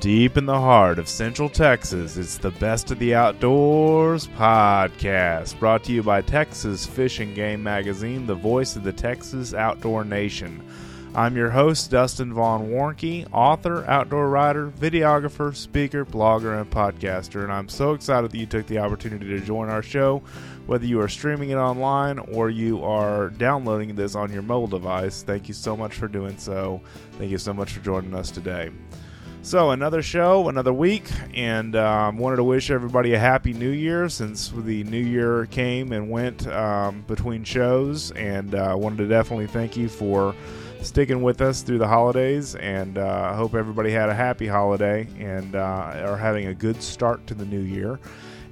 Deep in the heart of Central Texas, it's the Best of the Outdoors podcast, brought to you by Texas Fish and Game Magazine, the voice of the Texas outdoor nation. I'm your host, Dustin Vaughn Warncke, author, outdoor writer, videographer, speaker, blogger, and podcaster, and I'm so excited that you took the opportunity to join our show. Whether you are streaming it online or you are downloading this on your mobile device, thank you so much for doing so. Thank you so much for joining us today. So another show, another week, and um, wanted to wish everybody a happy New Year since the New Year came and went um, between shows, and uh, wanted to definitely thank you for sticking with us through the holidays, and uh, I hope everybody had a happy holiday and uh, are having a good start to the new year.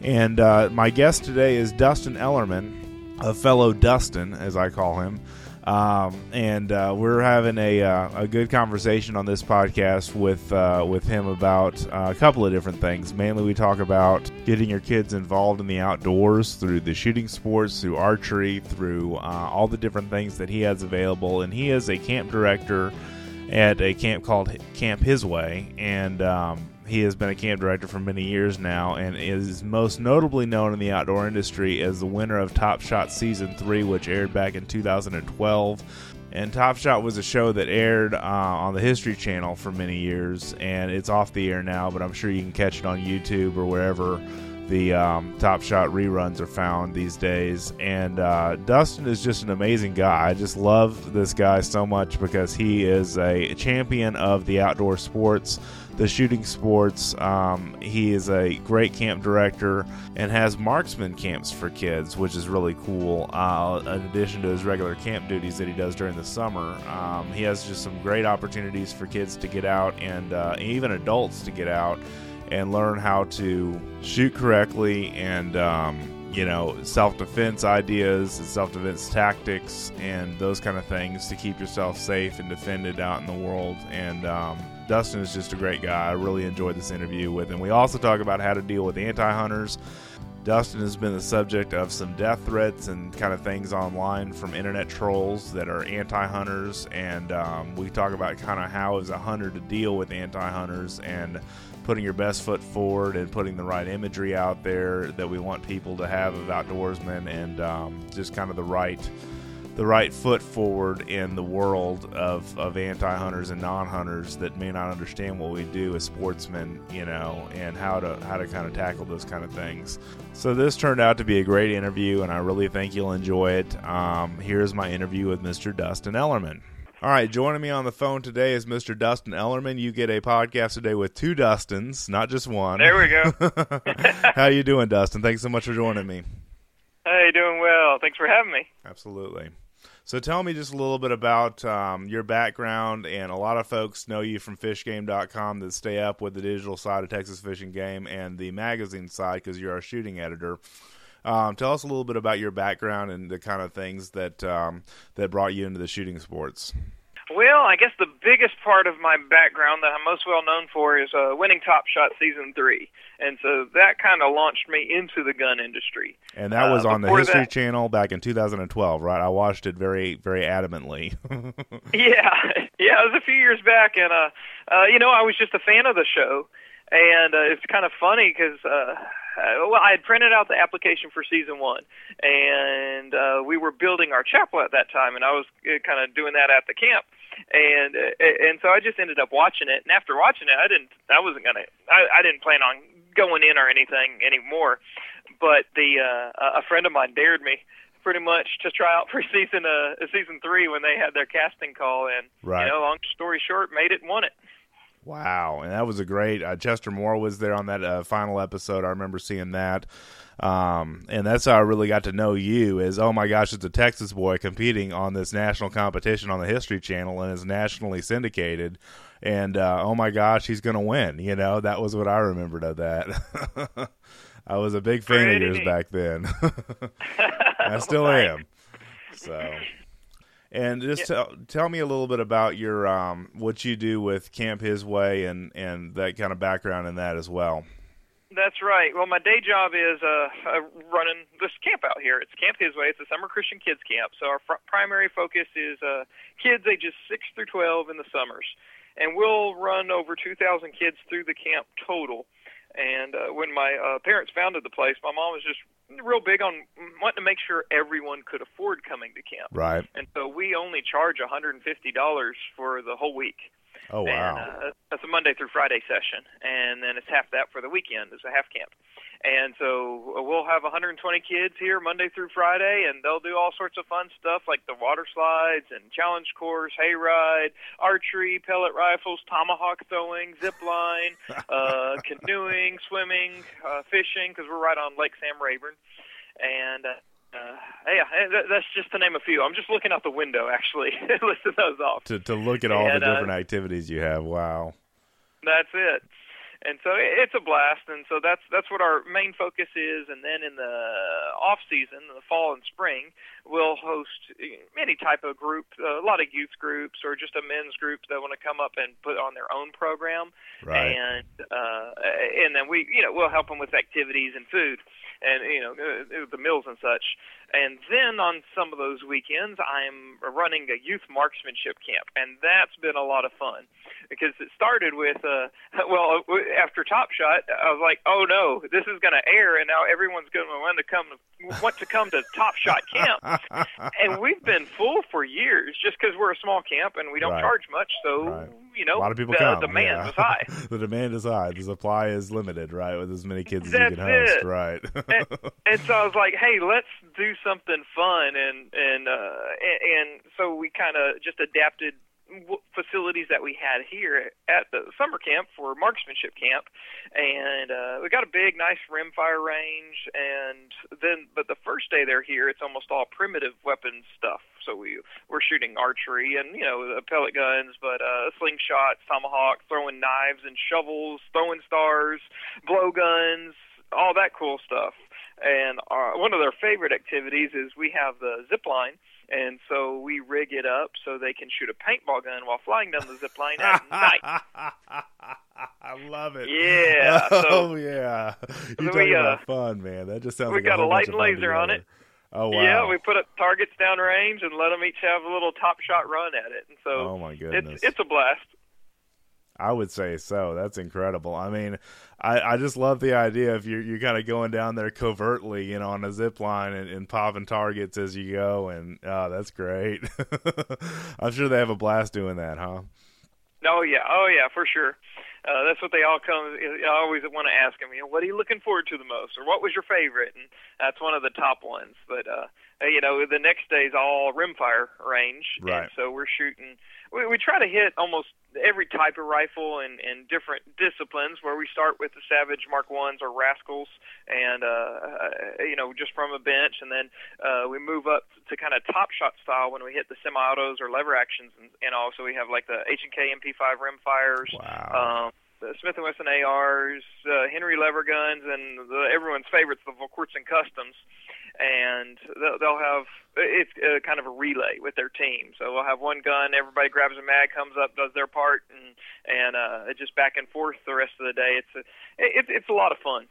And uh, my guest today is Dustin Ellermann, a fellow Dustin, as I call him. Um, and uh, we're having a, uh, a good conversation on this podcast with uh, with him about uh, a couple of different things. Mainly, we talk about getting your kids involved in the outdoors through the shooting sports, through archery, through uh, all the different things that he has available. And he is a camp director at a camp called Camp His Way, and um, he has been a camp director for many years now and is most notably known in the outdoor industry as the winner of Top Shot Season 3, which aired back in 2012. And Top Shot was a show that aired uh, on the History Channel for many years, and it's off the air now, but I'm sure you can catch it on YouTube or wherever the um, Top Shot reruns are found these days. And uh, Dustin is just an amazing guy. I just love this guy so much because he is a champion of the outdoor sports the shooting sports. Um, he is a great camp director and has marksman camps for kids, which is really cool. Uh, in addition to his regular camp duties that he does during the summer, um, he has just some great opportunities for kids to get out and uh, even adults to get out and learn how to shoot correctly and. Um, you know, self defense ideas and self defense tactics and those kind of things to keep yourself safe and defended out in the world. And um, Dustin is just a great guy. I really enjoyed this interview with him. We also talk about how to deal with anti hunters. Dustin has been the subject of some death threats and kind of things online from internet trolls that are anti hunters. And um, we talk about kind of how, as a hunter, to deal with anti hunters and putting your best foot forward and putting the right imagery out there that we want people to have of outdoorsmen and um, just kind of the right the right foot forward in the world of, of anti hunters and non hunters that may not understand what we do as sportsmen, you know, and how to how to kind of tackle those kind of things. So this turned out to be a great interview, and I really think you'll enjoy it. Um, here's my interview with Mr. Dustin Ellermann. All right, joining me on the phone today is Mr. Dustin Ellermann. You get a podcast today with two Dustins, not just one. There we go. How you doing, Dustin? Thanks so much for joining me. Hey, doing well. Thanks for having me. Absolutely. So tell me just a little bit about um, your background, and a lot of folks know you from FishGame.com that stay up with the digital side of Texas Fish & Game and the magazine side because you're our shooting editor. Um, tell us a little bit about your background and the kind of things that um, that brought you into the shooting sports. Well, I guess the biggest part of my background that I'm most well known for is uh, winning Top Shot season three, and so that kind of launched me into the gun industry. And that was uh, on the History that, Channel back in 2012, right? I watched it very, very adamantly. yeah, yeah, it was a few years back, and uh, uh, you know, I was just a fan of the show, and uh, it's kind of funny because. Uh, uh, well, I had printed out the application for season one, and uh, we were building our chapel at that time, and I was uh, kind of doing that at the camp, and uh, and so I just ended up watching it. And after watching it, I didn't, I wasn't gonna, I, I didn't plan on going in or anything anymore. But the uh, a friend of mine dared me pretty much to try out for season uh season three when they had their casting call, and right. you know, long story short, made it and won it. Wow, and that was a great. Uh, Chester Moore was there on that uh, final episode. I remember seeing that, um, and that's how I really got to know you. Is oh my gosh, it's a Texas boy competing on this national competition on the History Channel and is nationally syndicated. And uh, oh my gosh, he's going to win. You know, that was what I remembered of that. I was a big fan Pretty of yours back then. I still am. So. And just Yeah. tell, tell me a little bit about your um, what you do with Camp His Way and, and that kind of background in that as well. That's right. Well, my day job is uh, uh, running this camp out here. It's Camp His Way. It's a summer Christian kids camp. So our fr- primary focus is uh, kids ages six through twelve in the summers, and we'll run over 2,000 kids through the camp total. And uh, when my uh, parents founded the place, my mom was just real big on wanting to make sure everyone could afford coming to camp. Right. And so we only charge $150 for the whole week. Oh wow. And, uh, that's a Monday through Friday session, and then it's half that for the weekend. It's a half camp. And so uh, we'll have 120 kids here Monday through Friday, and they'll do all sorts of fun stuff like the water slides and challenge course, hayride, archery, pellet rifles, tomahawk throwing, zip line, uh, canoeing, swimming, uh, fishing, because we're right on Lake Sam Rayburn. And uh, uh, yeah, that's just to name a few. I'm just looking out the window, actually, listing those off. To to look at all and, the different uh, activities you have. Wow. That's it and so it's a blast and so that's that's what our main focus is and then in the off season the fall and spring we'll host any type of group a lot of youth groups or just a men's group that want to come up and put on their own program right. and uh and then we you know we'll help them with activities and food and you know the mills and such and then on some of those weekends i'm running a youth marksmanship camp and that's been a lot of fun because it started with uh well after Top Shot, I was like, oh no, this is going to air, and now everyone's going to want to come want to come to Top Shot camp, and we've been full for years just because we're a small camp and we don't right. charge much, so. Right. You know, a lot of people the come. demand yeah. is high. the demand is high. The supply is limited, right? With as many kids That's as you can host, it. right? and, and so I was like, "Hey, let's do something fun," and and uh, and, and so we kind of just adapted facilities that we had here at the summer camp for marksmanship camp, and uh, we got a big, nice rimfire range. And then, but the first day they're here, it's almost all primitive weapons stuff. So we we're shooting archery and you know pellet guns, but uh, slingshots, tomahawk, throwing knives and shovels, throwing stars, blow guns, all that cool stuff. And our, one of their favorite activities is we have the zip line and so we rig it up so they can shoot a paintball gun while flying down the zip line at night. I love it. Yeah. Oh yeah. You so talking we, uh, about fun, man? That just sounds. We like got a, a light and laser on it. Oh wow. Yeah, we put up targets down range and let them each have a little top shot run at it, and so oh my goodness, it's it's a blast. I would say so. That's incredible. I mean, I, I just love the idea of you're, you're kind of going down there covertly, you know, on a zip line and, and popping targets as you go, and oh, that's great. I'm sure they have a blast doing that, huh? Oh yeah, oh yeah, for sure. Uh, that's what they all come. I always want to ask them, you know, what are you looking forward to the most, or what was your favorite? And that's one of the top ones. But uh, you know, the next day is all rimfire range, right. and so we're shooting. We, we try to hit almost every type of rifle and, and different disciplines where we start with the Savage Mark Ones or Rascals and uh, uh, you know just from a bench. And then uh, we move up to kind of top shot style when we hit the semi-autos or lever actions and, and also we have like the H&K MP5 rimfires. Wow. um, Smith and Wesson ARs, uh, Henry lever guns, and the, everyone's favorites, the Volquartsen Customs and they'll, they'll have it's uh, kind of a relay with their team. So we'll have one gun, everybody grabs a mag, comes up, does their part, and and uh, just back and forth the rest of the day. It's a it, it's a lot of fun.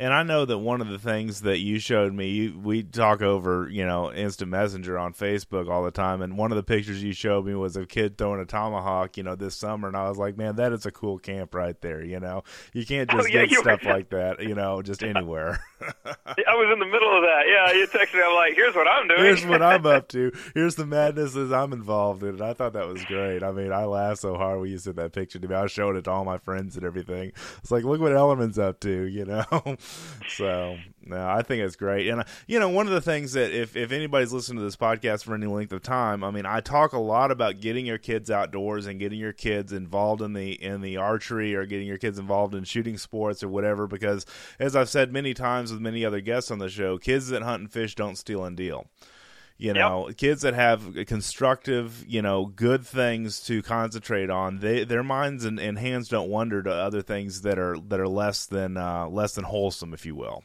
And I know that one of the things that you showed me, you, we talk over, you know, instant messenger on Facebook all the time. And one of the pictures you showed me was a kid throwing a tomahawk, you know, this summer. And I was like, man, that is a cool camp right there. You know, you can't oh, just oh, yeah, get stuff right. like that, you know, just anywhere. I was in the middle of that. Yeah, you texted me. I'm like, here's what I'm doing. Here's what I'm up to. Here's the madnesses I'm involved in. And I thought that was great. I mean, I laughed so hard when you sent that picture to me. I was showing it to all my friends and everything. It's like, look what Ellermann's up to, you know? so no, I think it's great. And you know, one of the things that if if anybody's listened to this podcast for any length of time, I mean, I talk a lot about getting your kids outdoors and getting your kids involved in the in the archery or getting your kids involved in shooting sports or whatever because as I've said many times with many other guests on the show, kids that hunt and fish don't steal and deal you know yep. kids that have constructive you know good things to concentrate on they their minds and, and hands don't wander to other things that are that are less than uh, less than wholesome if you will.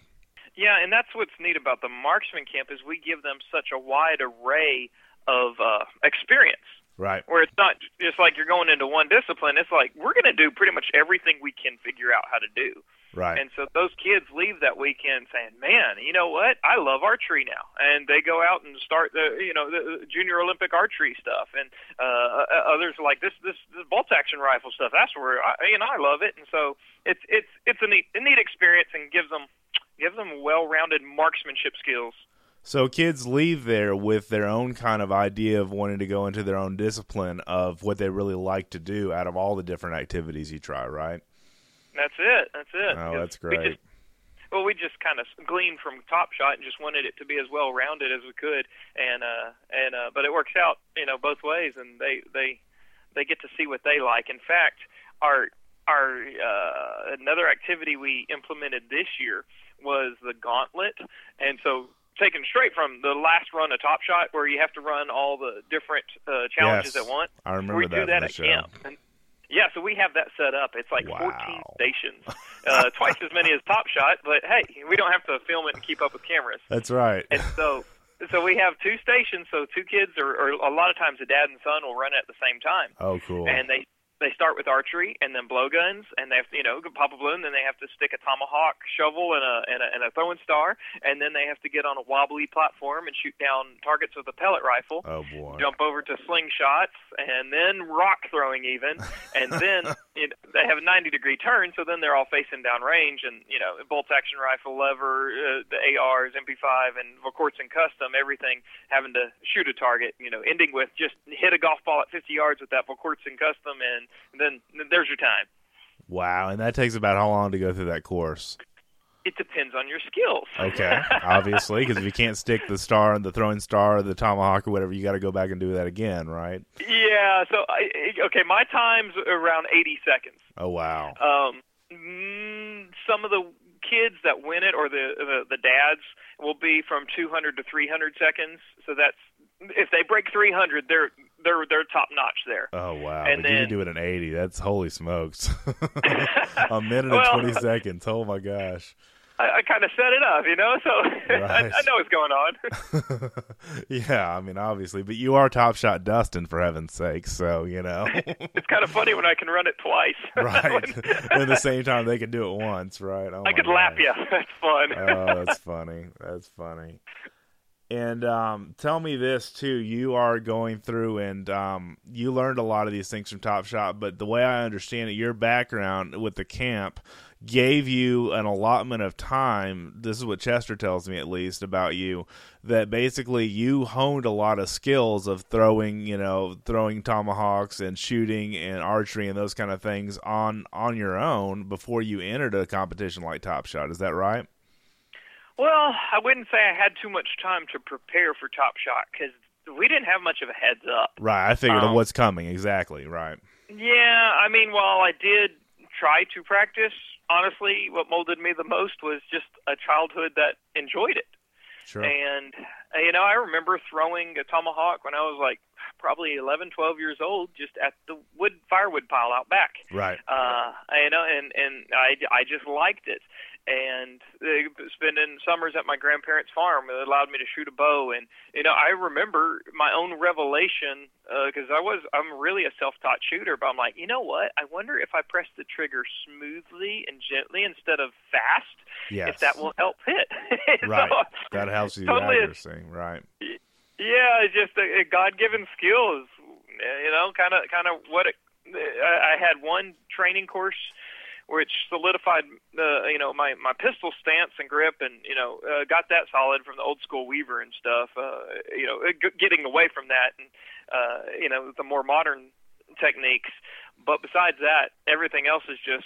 Yeah and that's what's neat about the marksman camp is we give them such a wide array of uh, experience. Right. Where it's not just like you're going into one discipline it's like we're going to do pretty much everything we can figure out how to do Right. And so those kids leave that weekend saying, "Man, you know what? I love archery now." And they go out and start the, you know, the junior Olympic archery stuff, and uh, others are like this, this, this bolt action rifle stuff. That's where I, you know I love it. And so it's it's it's a neat a neat experience and gives them gives them well-rounded marksmanship skills. So kids leave there with their own kind of idea of wanting to go into their own discipline of what they really like to do out of all the different activities you try, right? That's it. That's it. Oh, that's great. We just, well, we just kind of gleaned from Top Shot and just wanted it to be as well rounded as we could, and uh, and uh, but it works out, you know, both ways, and they they they get to see what they like. In fact, our our uh, another activity we implemented this year was the gauntlet, and so taken straight from the last run of Top Shot, where you have to run all the different uh, challenges yes, at once. I remember we that. do that at show. camp. And, yeah, so we have that set up. It's like wow. 14 stations, uh, twice as many as Top Shot. But hey, we don't have to film it and keep up with cameras. That's right. And so, so we have two stations. So two kids, or, or a lot of times, a dad and son will run it at the same time. Oh, cool. And they they start with archery and then blowguns, and they have to, you know pop a balloon. Then they have to stick a tomahawk shovel and a, and a and a throwing star, and then they have to get on a wobbly platform and shoot down targets with a pellet rifle. Oh boy! Jump over to slingshots and then rock throwing even, and then you know, they have a 90 degree turn, so then they're all facing down range, and you know bolt action rifle, lever, uh, the ARs, MP5, and Volquartsen custom, everything having to shoot a target. You know, ending with just hit a golf ball at 50 yards with that Volquartsen custom and and then there's your time. Wow, and that takes about how long to go through that course? It depends on your skills. Okay, obviously, because if you can't stick the star, and the throwing star, the tomahawk, or whatever, you got to go back and do that again, right? Yeah. So, I, okay, my time's around 80 seconds. Oh wow. Um, mm, some of the kids that win it, or the, the the dads, will be from 200 to 300 seconds. So that's if they break 300, they're they're they're top notch there. Oh wow! And but then, you do it in 80. That's holy smokes! a minute well, and 20 seconds. Oh my gosh! I, I kind of set it up, you know, so right. I, I, know what's going on. yeah, I mean, obviously, but you are Top Shot Dustin, for heaven's sake. So you know, it's kind of funny when I can run it twice. right. At the same time, they can do it once, right? Oh I could gosh. lap you. That's fun. oh, that's funny. That's funny. And um, tell me this too: you are going through, and um, you learned a lot of these things from Top Shot. But the way I understand it, your background with the camp gave you an allotment of time. This is what Chester tells me, at least, about you. That basically you honed a lot of skills of throwing, you know, throwing tomahawks and shooting and archery and those kind of things on on your own before you entered a competition like Top Shot. Is that right? Well, I wouldn't say I had too much time to prepare for Top Shot because we didn't have much of a heads up. Right, I figured um, what's coming exactly. Right. Yeah, I mean, while I did try to practice, honestly, what molded me the most was just a childhood that enjoyed it. Sure. And you know, I remember throwing a tomahawk when I was like probably 11, 12 years old, just at the wood firewood pile out back. Right. Uh, you know, and and I I just liked it and spending summers at my grandparents' farm. It allowed me to shoot a bow, and you know I remember my own revelation because uh, I was I'm really a self-taught shooter, but I'm like, you know what? I wonder if I press the trigger smoothly and gently instead of fast, yes. if that will help hit. right, so, that helps you totally accuracy, right? Yeah, it's just a, a God-given skill is you know kind of kind of what it. I, I had one training course which solidified uh, you know my my pistol stance and grip and you know uh, got that solid from the old school weaver and stuff uh, you know g- getting away from that and uh, you know the more modern techniques. But besides that everything else is just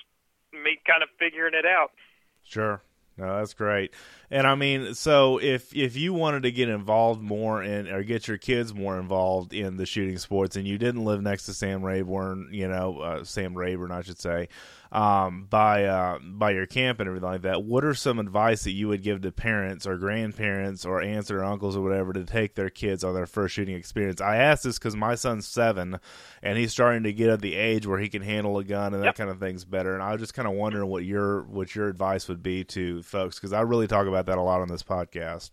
me kind of figuring it out. Sure. No, that's great. And I mean, so if if you wanted to get involved more in or get your kids more involved in the shooting sports, and you didn't live next to Sam Rayburn, you know, uh, Sam Rayburn, I should say, um, by uh, by your camp and everything like that, what are some advice that you would give to parents or grandparents or aunts or uncles or whatever to take their kids on their first shooting experience? I ask this because my son's seven, and he's starting to get at the age where he can handle a gun and that yep. kind of things better. And I was just kind of wondering what your what your advice would be to folks because I really talk about that a lot on this podcast.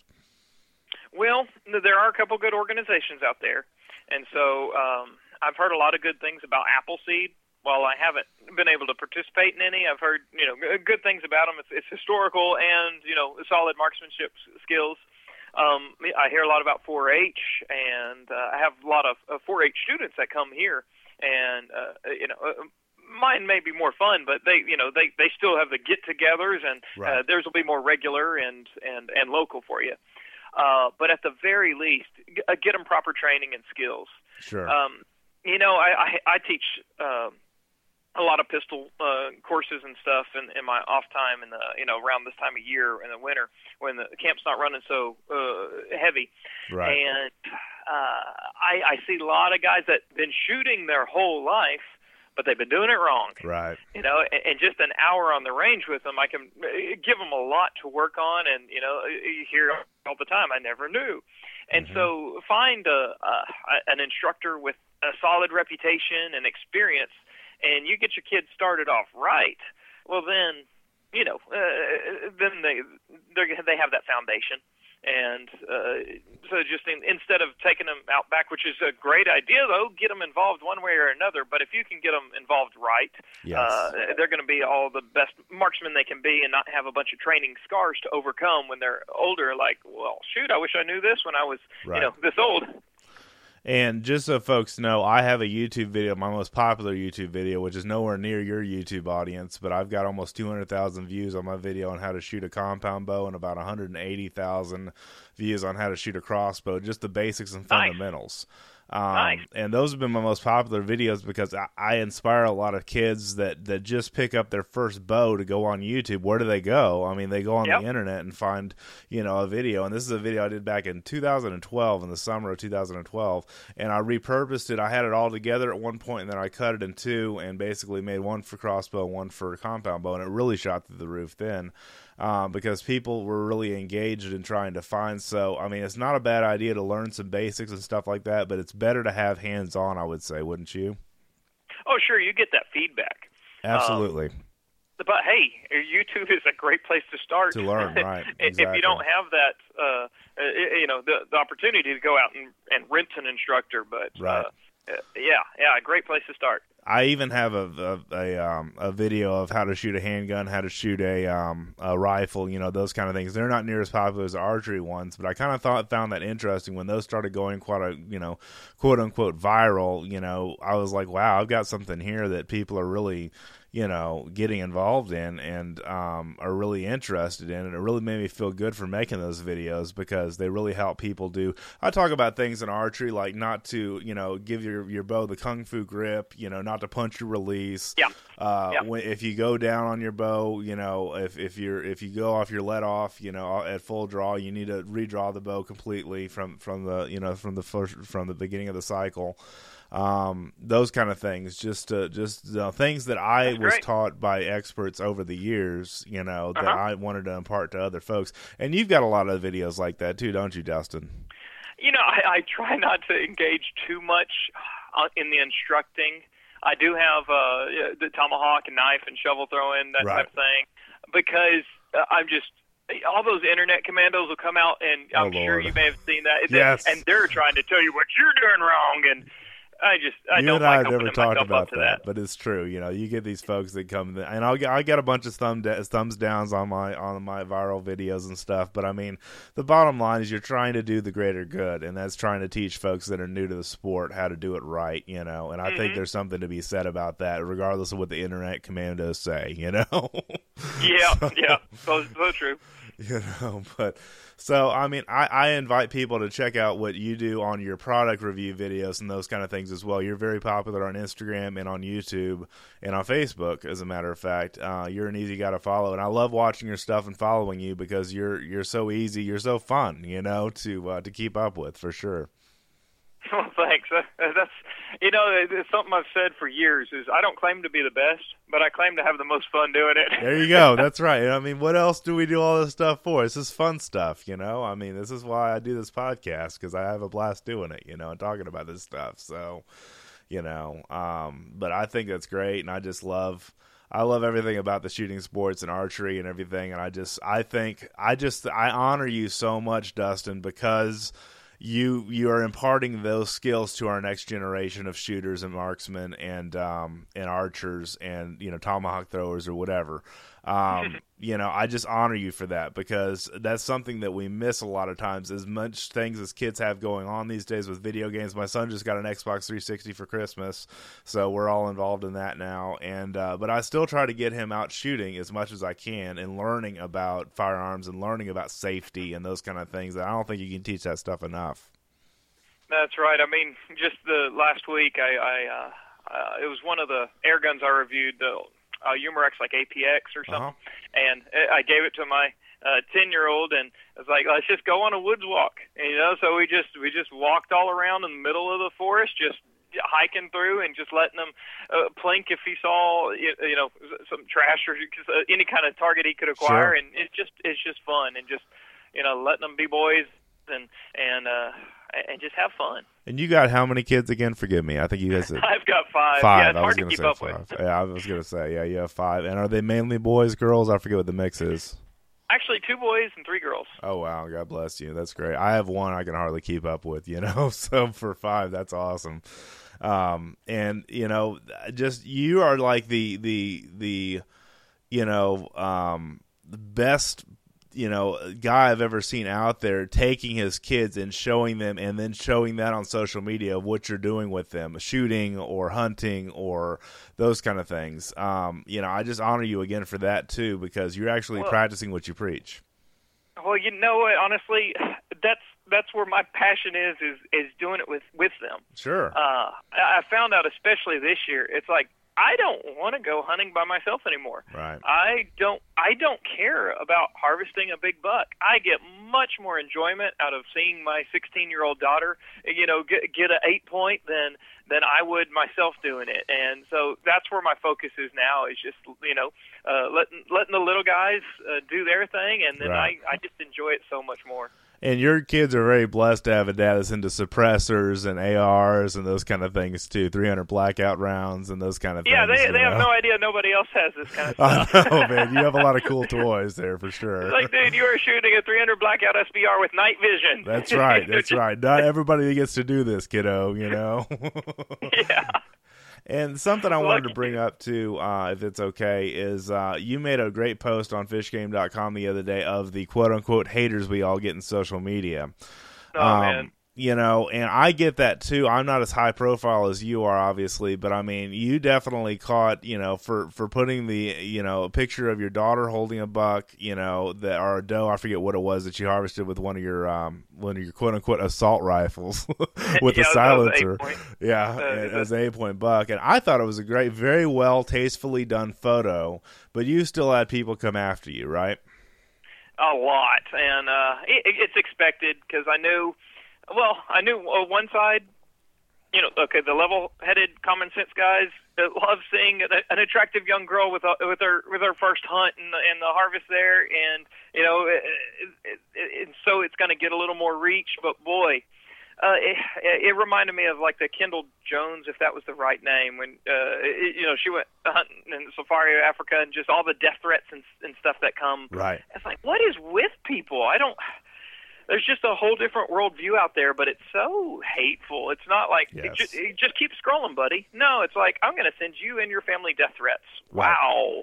Well, there are a couple good organizations out there, and so um, I've heard a lot of good things about Appleseed while I haven't been able to participate in any, I've heard you know good things about them. It's, it's historical and you know solid marksmanship skills. Um, I hear a lot about 4-H, and uh, I have a lot of uh, 4-H students that come here, and uh, you know. Uh, mine may be more fun, but they, you know, they they still have the get-togethers, and Right. uh, theirs will be more regular and and and local for you. Uh, but at the very least, g- uh, get them proper training and skills. Sure. Um, you know, I I, I teach um, a lot of pistol uh, courses and stuff in, in my off time, and you know around this time of year in the winter when the camp's not running so uh, heavy. right. And uh, I, I see a lot of guys that been shooting their whole life, but they've been doing it wrong. right. You know, and, and just an hour on the range with them, I can uh, give them a lot to work on. And you know, you hear all the time, I never knew. And so, find a, a an instructor with a solid reputation and experience, and you get your kids started off right. Well, then, you know, uh, then they they they have that foundation. And uh, so, just in, instead of taking them out back, which is a great idea, though, get them involved one way or another. But if you can get them involved right, Yes. uh, they're going to be all the best marksmen they can be and not have a bunch of training scars to overcome when they're older. Like, well, shoot, I wish I knew this when I was, Right. you know, this old. And just so folks know, I have a YouTube video, my most popular YouTube video, which is nowhere near your YouTube audience, but I've got almost 200,000 views on my video on how to shoot a compound bow and about 180,000 views on how to shoot a crossbow, just the basics and Nice. fundamentals. Um, Nice. And those have been my most popular videos because I, I inspire a lot of kids that, that just pick up their first bow to go on YouTube. Where do they go? I mean, they go on Yep. the internet and find, you know, a video. And this is a video I did back in 2012, in the summer of 2012. And I repurposed it. I had it all together at one point, and then I cut it in two and basically made one for crossbow one for compound bow. And it really shot through the roof then um, because people were really engaged in trying to find. So, I mean, it's not a bad idea to learn some basics and stuff like that, but it's better to have hands on, I would say, wouldn't you? Oh, sure, you get that feedback. Absolutely. But hey, YouTube is a great place to start To learn, right, Exactly. if you don't have that, uh, you know, the, the opportunity to go out and, and rent an instructor, but Right. uh, uh, yeah, yeah, a great place to start. I even have a a a, um, a video of how to shoot a handgun, how to shoot a um, a rifle, you know those kind of things. They're not near as popular as archery ones, but I kind of thought found that interesting when those started going quite a you know quote unquote viral. You know, I was like, wow, I've got something here that people are really you know getting involved in and um, are really interested in, and it really made me feel good for making those videos because they really help people do. I talk about things in archery like not to you know give your your bow the kung fu grip, you know, not to punch your release. Yeah. Uh, Yeah. when, if you go down on your bow, you know, if if you're if you go off your let off, you know, at full draw, you need to redraw the bow completely from from the you know from the first from the beginning of the cycle. Um, those kind of things, just uh, just uh, things that I That's was great. taught by experts over the years, you know, that Uh-huh. I wanted to impart to other folks. And you've got a lot of videos like that too, don't you, Dustin? You know, I, I try not to engage too much uh, in the instructing. I do have uh, the tomahawk and knife and shovel throwing that Right. type of thing because uh, I'm just all those internet commandos will come out and Oh, I'm sure you may have seen that. Yes. And they're trying to tell you what you're doing wrong and I just I you don't and I have never talked about to that. but it's true. You know, you get these folks that come, and I'll get, I get a bunch of thumb da- thumbs downs on my on my viral videos and stuff. But I mean, the bottom line is you're trying to do the greater good, and that's trying to teach folks that are new to the sport how to do it right. You know, and I think Mhm. there's something to be said about that, regardless of what the internet commandos say. You know. Yeah, So- yeah. So so true. you know but so i mean I, I invite people to check out what you do on your product review videos and those kind of things as well. You're very popular on instagram and on youtube and on facebook as a matter of fact. Uh, you're an easy guy to follow and i love watching your stuff and following you because you're you're so easy you're so fun you know to uh, to keep up with for sure Well, thanks. Uh, That's you know, it's something I've said for years. Is I don't claim to be the best, but I claim to have the most fun doing it. There you go. That's right. I mean, what else do we do all this stuff for? This is fun stuff, you know. I mean, this is why I do this podcast because I have a blast doing it, you know, and talking about this stuff. So, you know, um, but I think that's great, and I just love. I love everything about the shooting sports and archery and everything, and I just, I think, I just, I honor you so much, Dustin, because you you are imparting those skills to our next generation of shooters and marksmen and um, and archers and you know tomahawk throwers or whatever. Um, you know, I just honor you for that because that's something that we miss a lot of times. As much things as kids have going on these days with video games, my son just got an Xbox 360 for Christmas, so we're all involved in that now. And uh, but I still try to get him out shooting as much as I can and learning about firearms and learning about safety and those kind of things. I don't think you can teach that stuff enough. That's right. I mean, just the last week, I, I uh, uh, it was one of the air guns I reviewed, the uh, Umarex like APX or something, uh-huh. and I gave it to my ten uh, year old, and I was like, let's just go on a woods walk, and, you know. So we just we just walked all around in the middle of the forest, just hiking through and just letting him uh, plink if he saw you know some trash or uh, any kind of target he could acquire, sure. and it's just it's just fun and just you know letting them be boys and and uh and just have fun. And you got how many kids again? Forgive me. I think you guys. I've got five. Five. Yeah, I was going to say five. with. yeah, I was going to say yeah. You have five. And are they mainly boys, girls? I forget what the mix is. Actually, two boys and three girls. Oh wow! God bless you. That's great. I have one I can hardly keep up with. You know, so for five, that's awesome. Um, and you know, just you are like the the the you know um the best you know guy I've ever seen out there taking his kids and showing them and then showing that on social media of what you're doing with them shooting or hunting or those kind of things. Um, you know I just honor you again for that too because you're actually well, practicing what you preach. well you know what honestly that's that's where my passion is is is doing it with with them. Sure. Uh, I found out especially this year it's like I don't want to go hunting by myself anymore. Right. I don't I don't care about harvesting a big buck. I get much more enjoyment out of seeing my 16-year-old daughter, you know, get get an 8 point than than I would myself doing it. And so that's where my focus is now is just, you know, uh letting letting the little guys uh, do their thing and then right. I I just enjoy it so much more and your kids are very blessed to have a dad that's into suppressors and ARs and those kind of things too. 300 blackout rounds and those kind of yeah, things. Yeah, they, they know? have no idea nobody else has this kind of stuff. oh man, you have a lot of cool toys there for sure. Like, dude, you are shooting a 300 blackout SBR with night vision. That's right. That's right. Not everybody gets to do this, kiddo. You know. yeah. And something I wanted to bring up too, uh, if it's okay, is uh, you made a great post on fishgame.com the other day of the quote unquote haters we all get in social media. Oh, um, man you know, and I get that too. I'm not as high profile as you are, obviously, but I mean, you definitely caught, you know, for for putting the, you know, a picture of your daughter holding a buck, you know, that or a doe. I forget what it was that you harvested with one of your um one of your quote unquote assault rifles with yeah, a silencer. Yeah, uh, it was an eight point buck, and I thought it was a great, very well, tastefully done photo. But you still had people come after you, right? A lot, and uh, it, it's expected because I knew well, I knew uh, one side, you know, okay, the level-headed, common sense guys that love seeing an attractive young girl with a, with her with her first hunt and the, and the harvest there, and you know, it, it, it, so it's going to get a little more reach. But boy, uh, it, it reminded me of like the Kendall Jones, if that was the right name, when uh, it, you know she went hunting in Safari Africa and just all the death threats and, and stuff that come. Right. It's like, what is with people? I don't there's just a whole different worldview out there, but it's so hateful. It's not like yes. it just, it just keep scrolling, buddy. No, it's like I'm going to send you and your family death threats. Wow.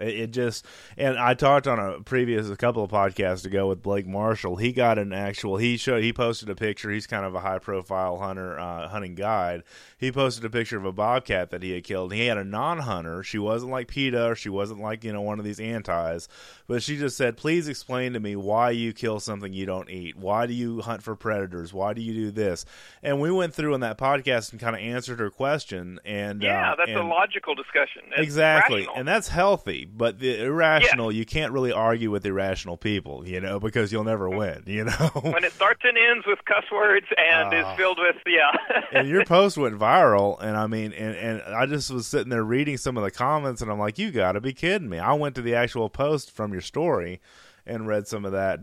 It just and I talked on a previous a couple of podcasts ago with Blake Marshall. He got an actual he showed he posted a picture. He's kind of a high profile hunter uh, hunting guide. He posted a picture of a bobcat that he had killed. He had a non hunter. She wasn't like PETA or she wasn't like you know one of these antis, but she just said, "Please explain to me why you kill something you don't eat. Why do you hunt for predators? Why do you do this?" And we went through on that podcast and kind of answered her question. And yeah, uh, that's and a logical discussion. It's exactly, rational. and that's healthy but the irrational, yeah. you can't really argue with irrational people, you know, because you'll never win, you know. when it starts and ends with cuss words and uh, is ah. filled with yeah. and your post went viral, and I mean, and and I just was sitting there reading some of the comments, and I'm like, you got to be kidding me! I went to the actual post from your story and read some of that.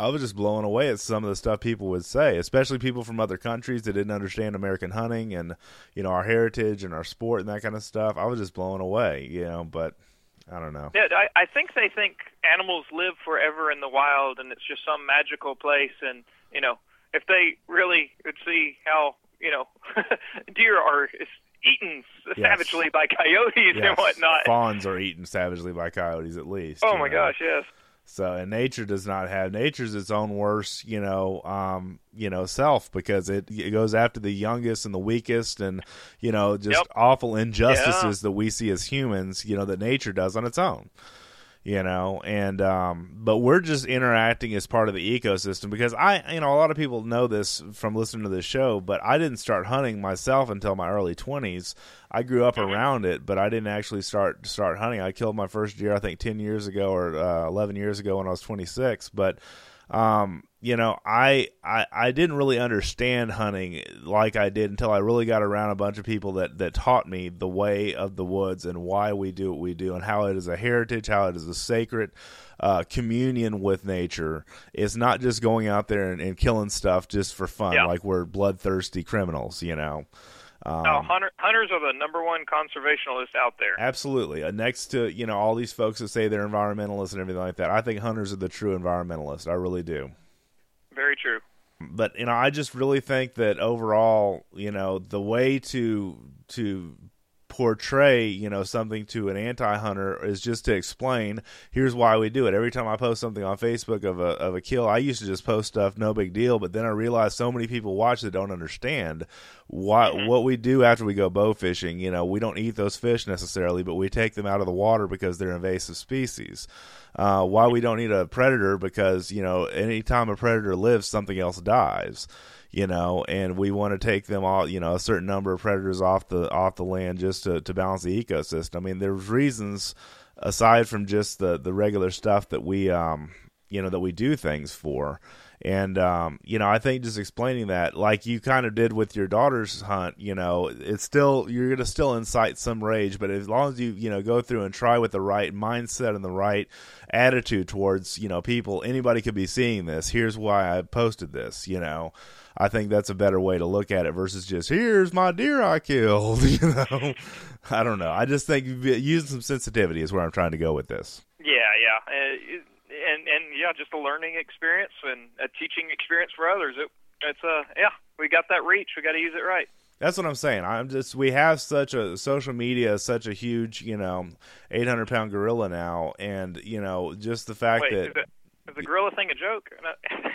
I was just blown away at some of the stuff people would say, especially people from other countries that didn't understand American hunting and you know our heritage and our sport and that kind of stuff. I was just blown away, you know. But I don't know. Yeah, I, I think they think animals live forever in the wild, and it's just some magical place. And you know, if they really could see how you know deer are eaten savagely by coyotes yes. and whatnot. Fawns are eaten savagely by coyotes, at least. Oh my know? gosh, yes. So and nature does not have nature's its own worst, you know, um, you know, self because it, it goes after the youngest and the weakest and you know just Yep. awful injustices Yeah. that we see as humans, you know, that nature does on its own. You know, and um but we're just interacting as part of the ecosystem because I you know, a lot of people know this from listening to this show, but I didn't start hunting myself until my early 20s. I grew up around it, but I didn't actually start start hunting. I killed my first deer I think 10 years ago or uh, 11 years ago when I was 26, but um you know I, I i didn't really understand hunting like i did until i really got around a bunch of people that that taught me the way of the woods and why we do what we do and how it is a heritage how it is a sacred uh, communion with nature it's not just going out there and, and killing stuff just for fun Yeah. like we're bloodthirsty criminals you know um, no, hunter, hunters are the number one conservationists out there. Absolutely. Uh, next to, you know, all these folks that say they're environmentalists and everything like that, I think hunters are the true environmentalists. I really do. Very true. But, you know, I just really think that overall, you know, the way to to portray, you know, something to an anti-hunter is just to explain here's why we do it. Every time I post something on Facebook of a of a kill, I used to just post stuff no big deal, but then I realized so many people watch that don't understand why what we do after we go bow fishing, you know, we don't eat those fish necessarily, but we take them out of the water because they're invasive species. Uh, why we don't need a predator because, you know, anytime a predator lives, something else dies you know, and we want to take them all, you know, a certain number of predators off the off the land just to, to balance the ecosystem. I mean, there's reasons aside from just the the regular stuff that we um you know that we do things for. And um, you know, I think just explaining that, like you kind of did with your daughter's hunt, you know, it's still you're gonna still incite some rage, but as long as you you know go through and try with the right mindset and the right attitude towards you know people, anybody could be seeing this. Here's why I posted this, you know. I think that's a better way to look at it versus just here's my deer I killed. You know, I don't know. I just think using some sensitivity is where I'm trying to go with this. Yeah, yeah, uh, it- and and yeah, just a learning experience and a teaching experience for others. It, it's uh, yeah, we got that reach. We got to use it right. That's what I'm saying. I'm just we have such a social media, is such a huge, you know, 800 pound gorilla now, and you know, just the fact Wait, that is the gorilla thing a joke?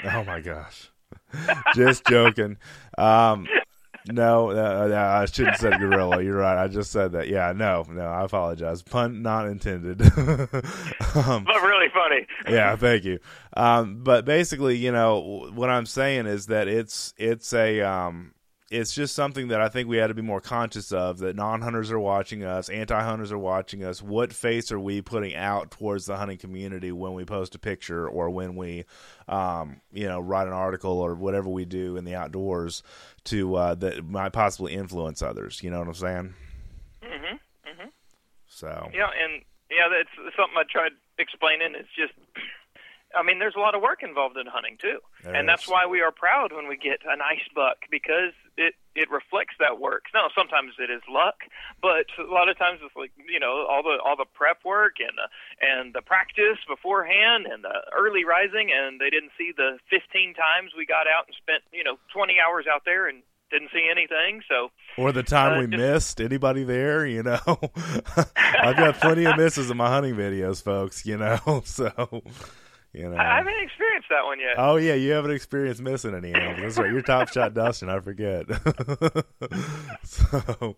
oh my gosh, just joking. Um, no, uh, uh, I shouldn't have said gorilla. You're right. I just said that. Yeah, no, no. I apologize. Pun not intended. um, but really funny. yeah, thank you. Um, but basically, you know, what I'm saying is that it's it's a um, it's just something that I think we had to be more conscious of. That non-hunters are watching us, anti-hunters are watching us. What face are we putting out towards the hunting community when we post a picture or when we, um, you know, write an article or whatever we do in the outdoors to uh, that might possibly influence others. You know what I'm saying? Mhm. Mhm. So Yeah, and yeah, that's something I tried explaining. It's just, I mean, there's a lot of work involved in hunting too, There and that's why we are proud when we get a nice buck because it it reflects that work. Now, sometimes it is luck, but a lot of times it's like you know all the all the prep work and the and the practice beforehand and the early rising, and they didn't see the 15 times we got out and spent you know 20 hours out there and didn't see anything. So Or the time Uh, we just- missed. Anybody there? You know, I've got plenty of misses in my hunting videos, folks. You know, so you know. I haven't experienced that one yet. Oh yeah, you haven't experienced missing any animals. That's right. You're top shot Dustin. I forget. so,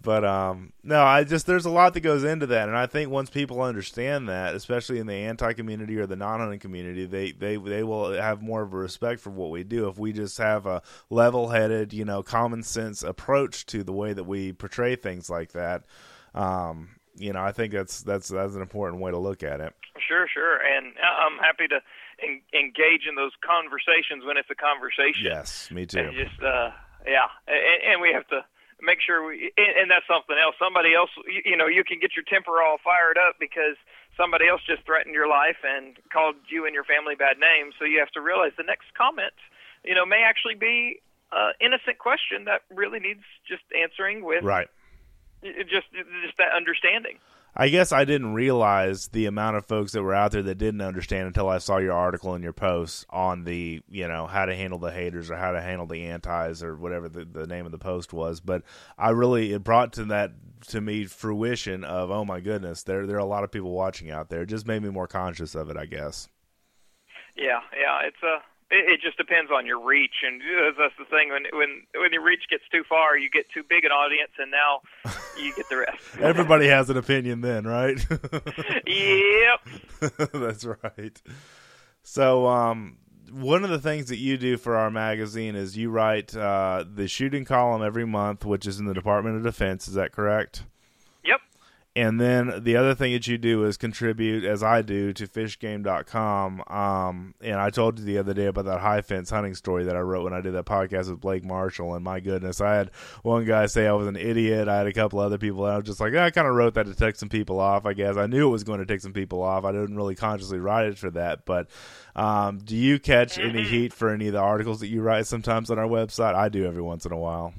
but um, no, I just there's a lot that goes into that, and I think once people understand that, especially in the anti community or the non hunting community, they they they will have more of a respect for what we do. If we just have a level headed, you know, common sense approach to the way that we portray things like that. Um, you know, I think that's that's that's an important way to look at it. Sure, sure, and I- I'm happy to en- engage in those conversations when it's a conversation. Yes, me too. And just uh, yeah, and, and we have to make sure we. And, and that's something else. Somebody else, you, you know, you can get your temper all fired up because somebody else just threatened your life and called you and your family bad names. So you have to realize the next comment, you know, may actually be an innocent question that really needs just answering with Right. Just just that understanding. I guess I didn't realize the amount of folks that were out there that didn't understand until I saw your article and your post on the, you know, how to handle the haters or how to handle the antis or whatever the, the name of the post was. But I really it brought to that to me fruition of oh my goodness, there there are a lot of people watching out there. It just made me more conscious of it, I guess. Yeah, yeah, it's a it, it just depends on your reach, and that's the thing. When when when your reach gets too far, you get too big an audience, and now you get the rest. Everybody has an opinion, then, right? yep, that's right. So, um, one of the things that you do for our magazine is you write uh, the shooting column every month, which is in the Department of Defense. Is that correct? And then the other thing that you do is contribute, as I do, to fishgame.com. Um, and I told you the other day about that high fence hunting story that I wrote when I did that podcast with Blake Marshall. And my goodness, I had one guy say I was an idiot. I had a couple other people, and I was just like, I kind of wrote that to take some people off, I guess. I knew it was going to take some people off. I didn't really consciously write it for that. But um, do you catch any heat for any of the articles that you write sometimes on our website? I do every once in a while.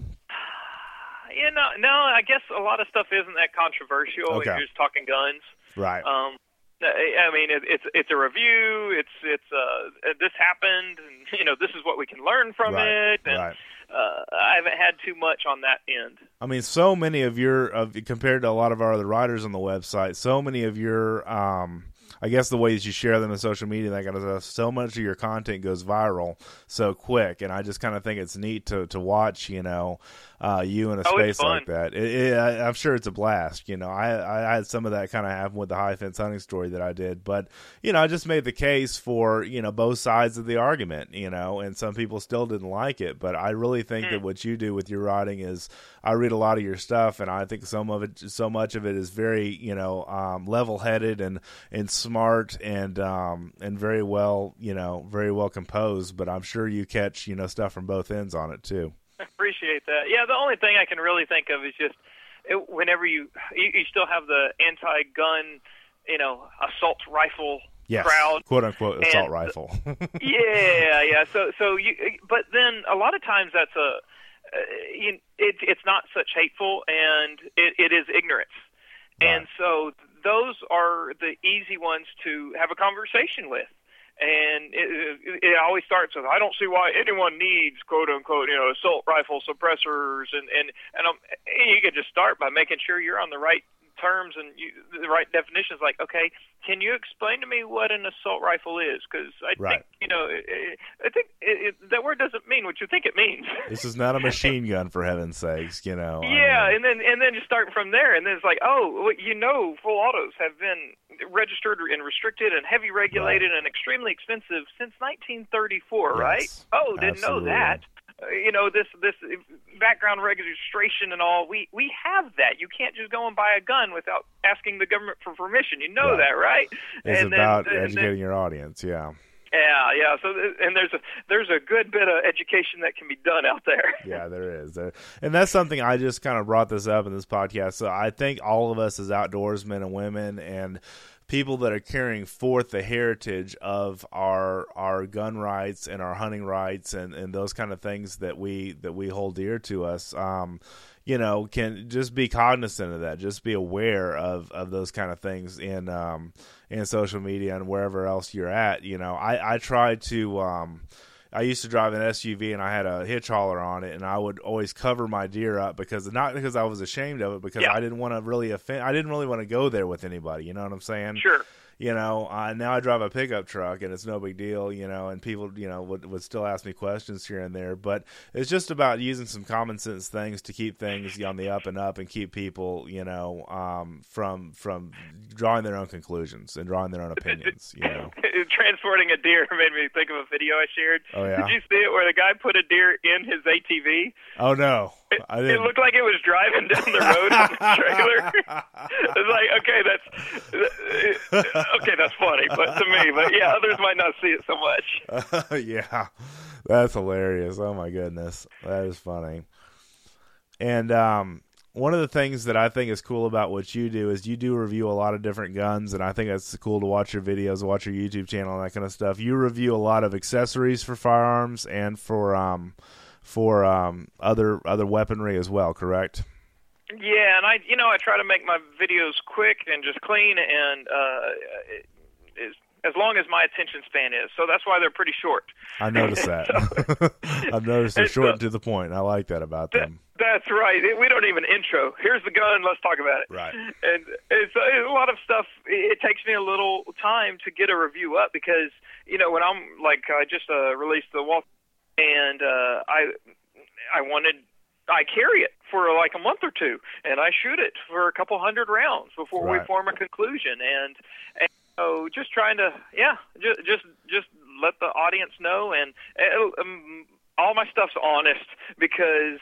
Yeah, no, no. I guess a lot of stuff isn't that controversial. Okay. You're just talking guns, right? Um, I mean, it, it's it's a review. It's it's uh, this happened, and you know, this is what we can learn from right. it. And, right. Uh, I haven't had too much on that end. I mean, so many of your of compared to a lot of our other writers on the website, so many of your um, I guess the ways you share them in social media, that kind of stuff, so much of your content goes viral so quick, and I just kind of think it's neat to to watch, you know, uh, you in a oh, space like that. It, it, I, am sure it's a blast. You know, I I had some of that kind of happen with the high fence hunting story that I did, but you know, I just made the case for you know both sides of the argument. You know, and some people still didn't like it, but I really think mm. that what you do with your writing is I read a lot of your stuff, and I think some of it, so much of it is very you know um, level headed and and smart and um, and very well you know very well composed. But I'm sure you catch you know stuff from both ends on it too. I appreciate that. Yeah, the only thing I can really think of is just it, whenever you, you you still have the anti-gun, you know, assault rifle yes, crowd, quote unquote assault and, rifle. yeah, yeah. So so you, but then a lot of times that's a, uh, you, it, it's not such hateful, and it, it is ignorance, right. and so those are the easy ones to have a conversation with and it, it it always starts with I don't see why anyone needs quote unquote you know assault rifle suppressors and and and, um, and you can just start by making sure you're on the right terms and you, the right definitions. Like, okay, can you explain to me what an assault rifle is? Because I right. think you know, I think it, it, that word doesn't mean what you think it means. This is not a machine gun, for heaven's sakes. You know. Yeah, I mean, and then and then you start from there, and then it's like, oh, well, you know, full autos have been registered and restricted and heavy regulated right. and extremely expensive since 1934, yes, right? Oh, didn't absolutely. know that. Uh, you know this this background registration and all we we have that you can't just go and buy a gun without asking the government for permission you know right. that right it's and about then, educating then, your audience yeah yeah, yeah. So, and there's a there's a good bit of education that can be done out there. yeah, there is, and that's something I just kind of brought this up in this podcast. So I think all of us as outdoorsmen and women, and people that are carrying forth the heritage of our our gun rights and our hunting rights and, and those kind of things that we that we hold dear to us um, you know can just be cognizant of that just be aware of of those kind of things in um, in social media and wherever else you're at you know i i try to um, I used to drive an SUV and I had a hitch hauler on it, and I would always cover my deer up because not because I was ashamed of it, because yeah. I didn't want to really offend. I didn't really want to go there with anybody. You know what I'm saying? Sure you know, uh, now I drive a pickup truck and it's no big deal, you know, and people, you know, would, would still ask me questions here and there. But it's just about using some common sense things to keep things on the up and up and keep people, you know, um, from from drawing their own conclusions and drawing their own opinions, you know. Transporting a deer made me think of a video I shared. Oh, yeah? Did you see it where the guy put a deer in his ATV? Oh, no. It, looked like it was driving down the road in the trailer. it's like, okay, that's okay, that's funny, but to me, but yeah, others might not see it so much. Uh, yeah, that's hilarious. Oh my goodness, that is funny. And um, one of the things that I think is cool about what you do is you do review a lot of different guns, and I think that's cool to watch your videos, watch your YouTube channel, and that kind of stuff. You review a lot of accessories for firearms and for um, for um, other other weaponry as well, correct? Yeah, and I, you know, I try to make my videos quick and just clean, and uh, it, it, as long as my attention span is. So that's why they're pretty short. I noticed that. I've noticed they're short and to the point. I like that about that, them. That's right. We don't even intro. Here's the gun. Let's talk about it. Right. And it's, it's a lot of stuff. It takes me a little time to get a review up because you know when I'm like I just uh, released the wall, and uh, I I wanted I carry it for like a month or two, and I shoot it for a couple hundred rounds before right. we form a conclusion. And, and so, just trying to, yeah, just just just let the audience know, and uh, um, all my stuff's honest because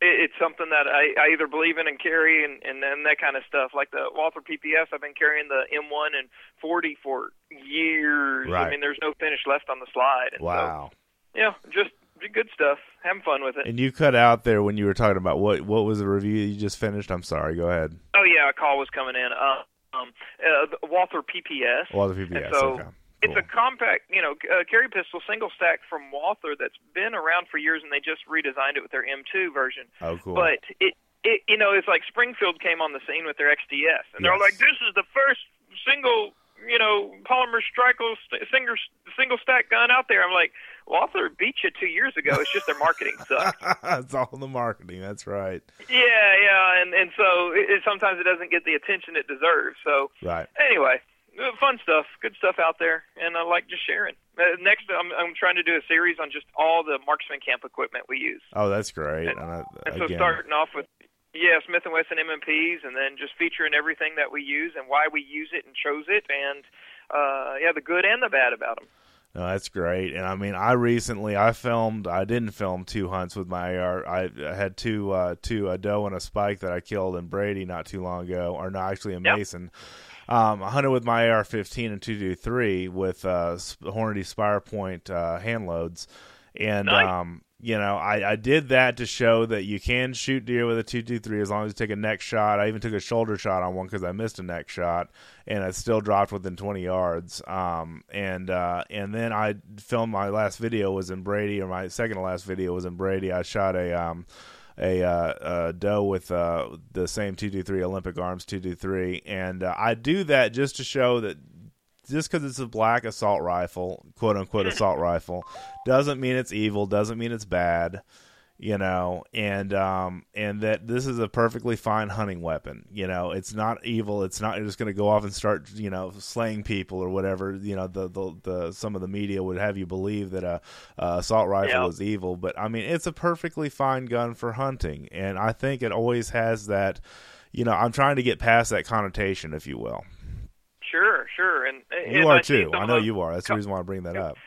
it, it's something that I, I either believe in and carry, and and then that kind of stuff. Like the Walther PPS, I've been carrying the M1 and 40 for years. Right. I mean, there's no finish left on the slide. And wow. So, yeah, just good stuff. Having fun with it. And you cut out there when you were talking about what what was the review you just finished? I'm sorry. Go ahead. Oh yeah, a call was coming in. Uh, um, uh, Walther PPS. Walther PPS. And so okay. It's a compact, you know, uh, carry pistol single stack from Walther that's been around for years, and they just redesigned it with their M2 version. Oh, cool. But it, it, you know, it's like Springfield came on the scene with their XDS, and they're like, "This is the first single, you know, polymer strikel st- single single stack gun out there." I'm like, Walther beat you two years ago. It's just their marketing sucks. it's all the marketing. That's right. yeah, yeah, and and so it, it, sometimes it doesn't get the attention it deserves. So Right. anyway, uh, fun stuff, good stuff out there, and I like just sharing. Uh, next, I'm I'm trying to do a series on just all the marksman camp equipment we use. Oh, that's great. And, I, and so starting off with yeah, Smith and Wesson M&Ps, and then just featuring everything that we use and why we use it and chose it, and uh, yeah, the good and the bad about them. No, that's great. And I mean, I recently I filmed. I didn't film two hunts with my AR. I, I had two uh, two a doe and a spike that I killed in Brady not too long ago, or no, actually in Yep. Mason. Um, I hunted with my AR-15 and 223 with uh, Hornady Spire Point uh, hand loads, and Nice. um, you know, I, I did that to show that you can shoot deer with a 223 as long as you take a neck shot. I even took a shoulder shot on one because I missed a neck shot, and I still dropped within 20 yards. Um, and uh, and then I filmed my last video was in Brady, or my second to last video was in Brady. I shot a um, a, uh, doe with uh, the same 223 Olympic Arms 223, and uh, I do that just to show that just because it's a black assault rifle, quote unquote assault rifle, doesn't mean it's evil, doesn't mean it's bad, you know, and um and that this is a perfectly fine hunting weapon. You know, it's not evil. It's not just going to go off and start, you know, slaying people or whatever. You know, the the, the some of the media would have you believe that a, a assault rifle Yeah. is evil, but I mean, it's a perfectly fine gun for hunting, and I think it always has that. You know, I'm trying to get past that connotation, if you will. Sure, sure, and You and are I too. I know you are. That's the reason why I bring that up.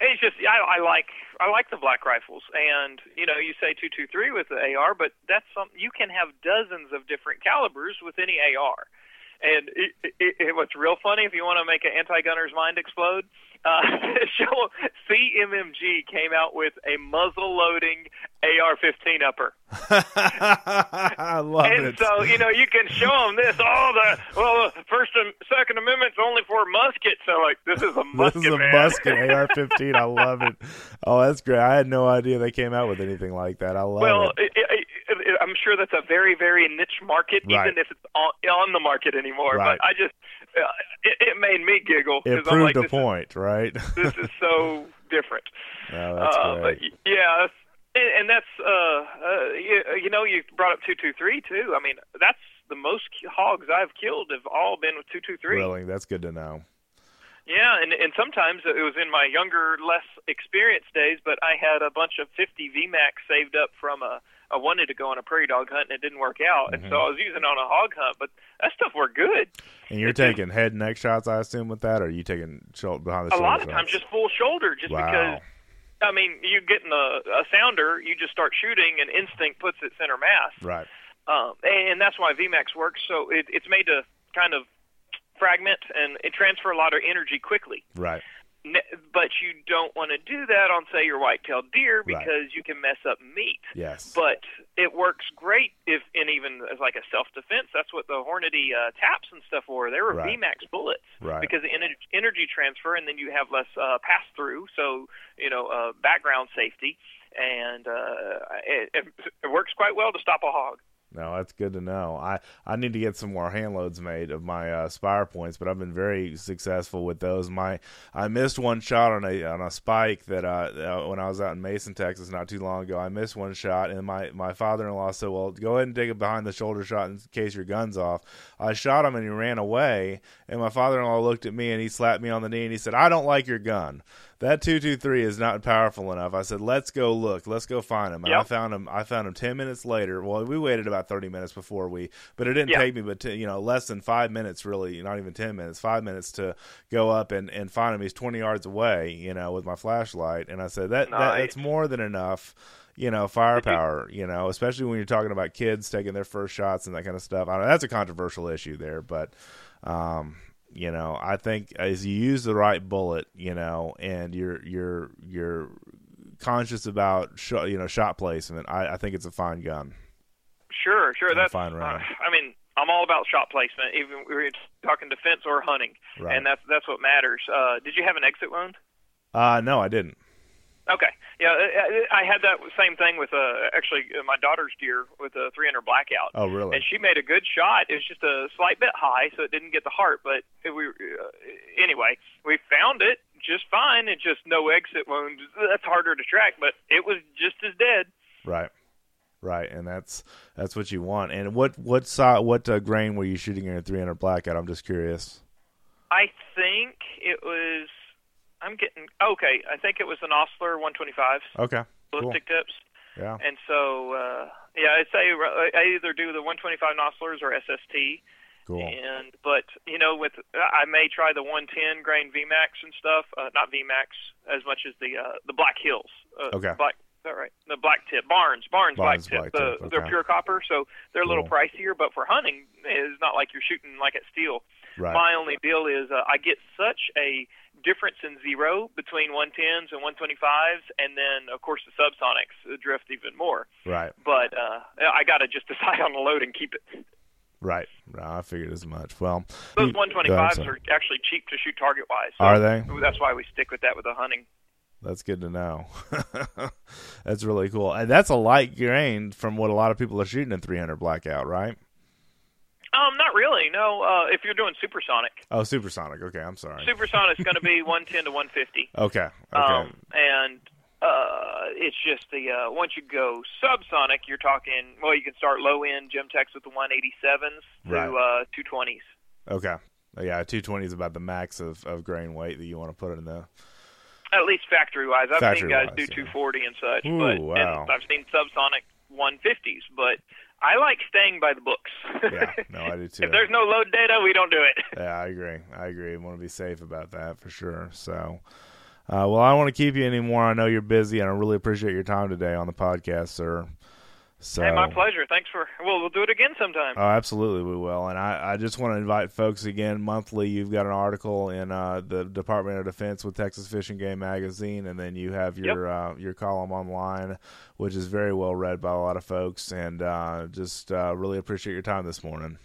It's just I, I like I like the black rifles, and you know you say two two three with the AR, but that's something you can have dozens of different calibers with any AR. And it, it, it, what's real funny, if you want to make an anti-gunner's mind explode, uh, show CMMG came out with a muzzle-loading AR-15 upper. I love And it. so, you know, you can show them this. Oh, the well, the First and Second Amendment's only for muskets. So, like, this is a musket. this is a man. musket AR-15. I love it. Oh, that's great. I had no idea they came out with anything like that. I love well, it. it, I'm sure that's a very, very niche market, Right. even if it's on, on the market anymore. Right. But I just, it, it made me giggle It proved like, a point, right? This is so different. oh, that's uh, great. But yeah, that's- and, and that's uh, uh, you, you know, you brought up two two three too. I mean, that's the most hogs I've killed have all been with two two three. Really, that's good to know. Yeah, and and sometimes it was in my younger, less experienced days, but I had a bunch of 50 VMAX saved up from a I wanted to go on a prairie dog hunt and it didn't work out, and Mm-hmm. so I was using it on a hog hunt. But that stuff worked good. And you're It taking head and neck shots, I assume, with that, or are you taking shoulder behind the A shoulder A lot of times, just full shoulder, just Wow. because. I mean, you get in a, a sounder, you just start shooting, and instinct puts it center mass. right. um, and that's why VMAX works. So it, it's made to kind of fragment and it transfer a lot of energy quickly. Right. But you don't want to do that on, say, your white-tailed deer Right. because you can mess up meat. Yes. But it works great if, and even as like a self-defense. That's what the Hornady uh, TAPs and stuff were. They were Right. VMAX bullets Right. because the ener- energy transfer, and then you have less uh, pass-through. So you know, uh, background safety, and uh, it, it works quite well to stop a hog. No, that's good to know. I, I need to get some more hand loads made of my uh, spire points, but I've been very successful with those. My I missed one shot on a on a spike that uh, uh when I was out in Mason, Texas, not too long ago. I missed one shot, and my my father in law said, "Well, go ahead and take a behind the shoulder shot in case your gun's off." I shot him, and he ran away. And my father in law looked at me and he slapped me on the knee and he said, "I don't like your gun." That 223 is not powerful enough. I said, let's go look. Let's go find him. And yep. I found him. I found him 10 minutes later. Well, we waited about 30 minutes before we, but it didn't yep. take me, but, t- you know, less than five minutes, really, not even 10 minutes, five minutes to go up and, and find him. He's 20 yards away, you know, with my flashlight. And I said, that, nice. that that's more than enough you know, firepower, you know, especially when you're talking about kids taking their first shots and that kind of stuff. I don't know that's a controversial issue there, but um, you know, I think as you use the right bullet, you know, and you're you're you're conscious about sh- you know shot placement, I, I think it's a fine gun. Sure, sure. That's fine round. Uh, I mean, I'm all about shot placement, even we're talking defense or hunting, right. and that's that's what matters. Uh, did you have an exit wound? Uh, no, I didn't. Okay. Yeah, I had that same thing with uh, actually uh, my daughter's deer with a 300 blackout. Oh, really? And she made a good shot. It was just a slight bit high, so it didn't get the heart. But we, uh, anyway, we found it just fine. It just no exit wound. That's harder to track, but it was just as dead. Right. Right, and that's that's what you want. And what what saw what uh, grain were you shooting in a 300 blackout? I'm just curious. I think it was I'm getting okay. I think it was a Nosler 125s. Okay. Ballistic cool. tips. Yeah. And so, uh, yeah, I'd say I either do the 125 Noslers or SST. Cool. And but you know, with I may try the 110 grain VMAX and stuff. Uh, not VMAX as much as the uh, the Black Hills. Uh, okay. Black. Is that right? The black tip Barnes, Barnes, Barnes black tip. Black the. Okay. They're pure copper, so they're a little pricier. But for hunting, it's not like you're shooting like at steel. Right. My only deal is uh, I get such a difference in zero between 110s and 125s, and then of course the subsonics drift even more. Right. But uh, I got to just decide on the load and keep it. Right. I figured as much. Well, those 125s are actually cheap to shoot target wise. So are they? That's why we stick with that with the hunting. That's good to know. that's really cool. And that's a light grain from what a lot of people are shooting in 300 blackout, right? Um, not really. No. Uh, if you're doing supersonic. Oh, supersonic. Okay, I'm sorry. Supersonic is going to be 110 to 150. Okay. Okay. Um, and uh, it's just the uh, once you go subsonic, you're talking. Well, you can start low end Gemtech with the 187s to uh, 220s. Okay. Yeah, 220 is about the max of, of grain weight that you want to put in the. At least factory wise, I've factory seen guys wise, do yeah. 240 and such, Ooh, but wow. and I've seen subsonic 150s, but I like staying by the books. yeah, no, I do too. if there's no load data, we don't do it. Yeah, I agree. I agree. I want to be safe about that for sure. So, uh, well, I don't want to keep you anymore. I know you're busy, and I really appreciate your time today on the podcast, sir. So, hey, my pleasure. Thanks for. Well, we'll do it again sometime. Oh, absolutely, we will. And I, I just want to invite folks again. Monthly, you've got an article in uh, the Department of Defense with Texas Fish and Game magazine, and then you have your yep. uh, your column online, which is very well read by a lot of folks. And uh, just uh, really appreciate your time this morning.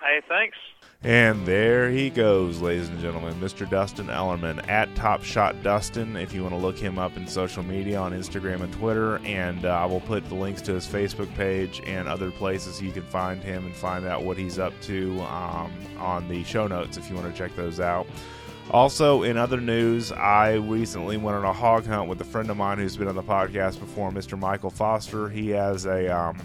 Hey, thanks. And there he goes, ladies and gentlemen, Mr. Dustin Ellermann at Top Shot Dustin. If you want to look him up in social media on Instagram and Twitter, and uh, I will put the links to his Facebook page and other places you can find him and find out what he's up to um, on the show notes if you want to check those out. Also, in other news, I recently went on a hog hunt with a friend of mine who's been on the podcast before, Mr. Michael Foster. He has a um,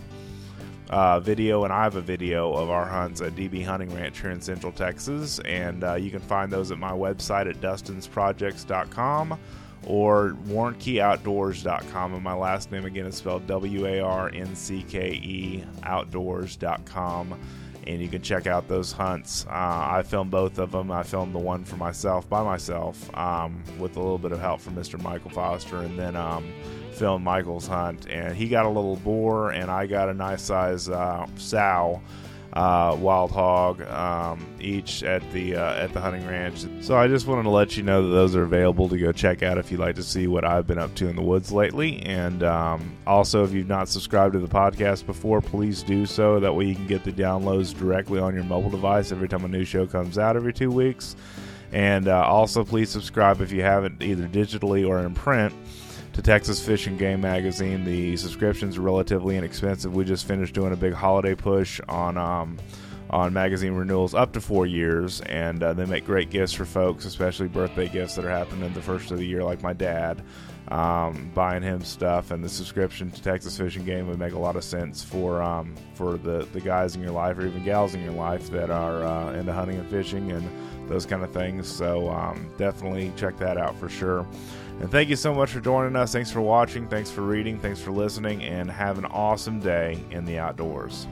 uh, video, and I have a video of our hunts at DB Hunting Ranch here in Central Texas, and uh, you can find those at my website at dustinsprojects.com or warnckeoutdoors.com. And my last name again is spelled W A R N C K E outdoors.com. And you can check out those hunts. Uh, I filmed both of them. I filmed the one for myself by myself um, with a little bit of help from Mr. Michael Foster, and then um, filmed Michael's hunt. And he got a little boar, and I got a nice size uh, sow uh, wild hog um, each at the uh, at the hunting ranch. So I just wanted to let you know that those are available to go check out if you'd like to see what I've been up to in the woods lately. And um, also, if you've not subscribed to the podcast before, please do so. That way, you can get the downloads directly on your mobile device every time a new show comes out every two weeks. And uh, also, please subscribe if you haven't, either digitally or in print to Texas Fish and Game Magazine. The subscriptions are relatively inexpensive. We just finished doing a big holiday push on um, on magazine renewals up to four years, and uh, they make great gifts for folks, especially birthday gifts that are happening the first of the year, like my dad. Um, buying him stuff and the subscription to Texas Fish and Game would make a lot of sense for um, for the, the guys in your life or even gals in your life that are uh, into hunting and fishing and those kind of things. So um, definitely check that out for sure. And thank you so much for joining us. Thanks for watching. Thanks for reading. Thanks for listening. And have an awesome day in the outdoors.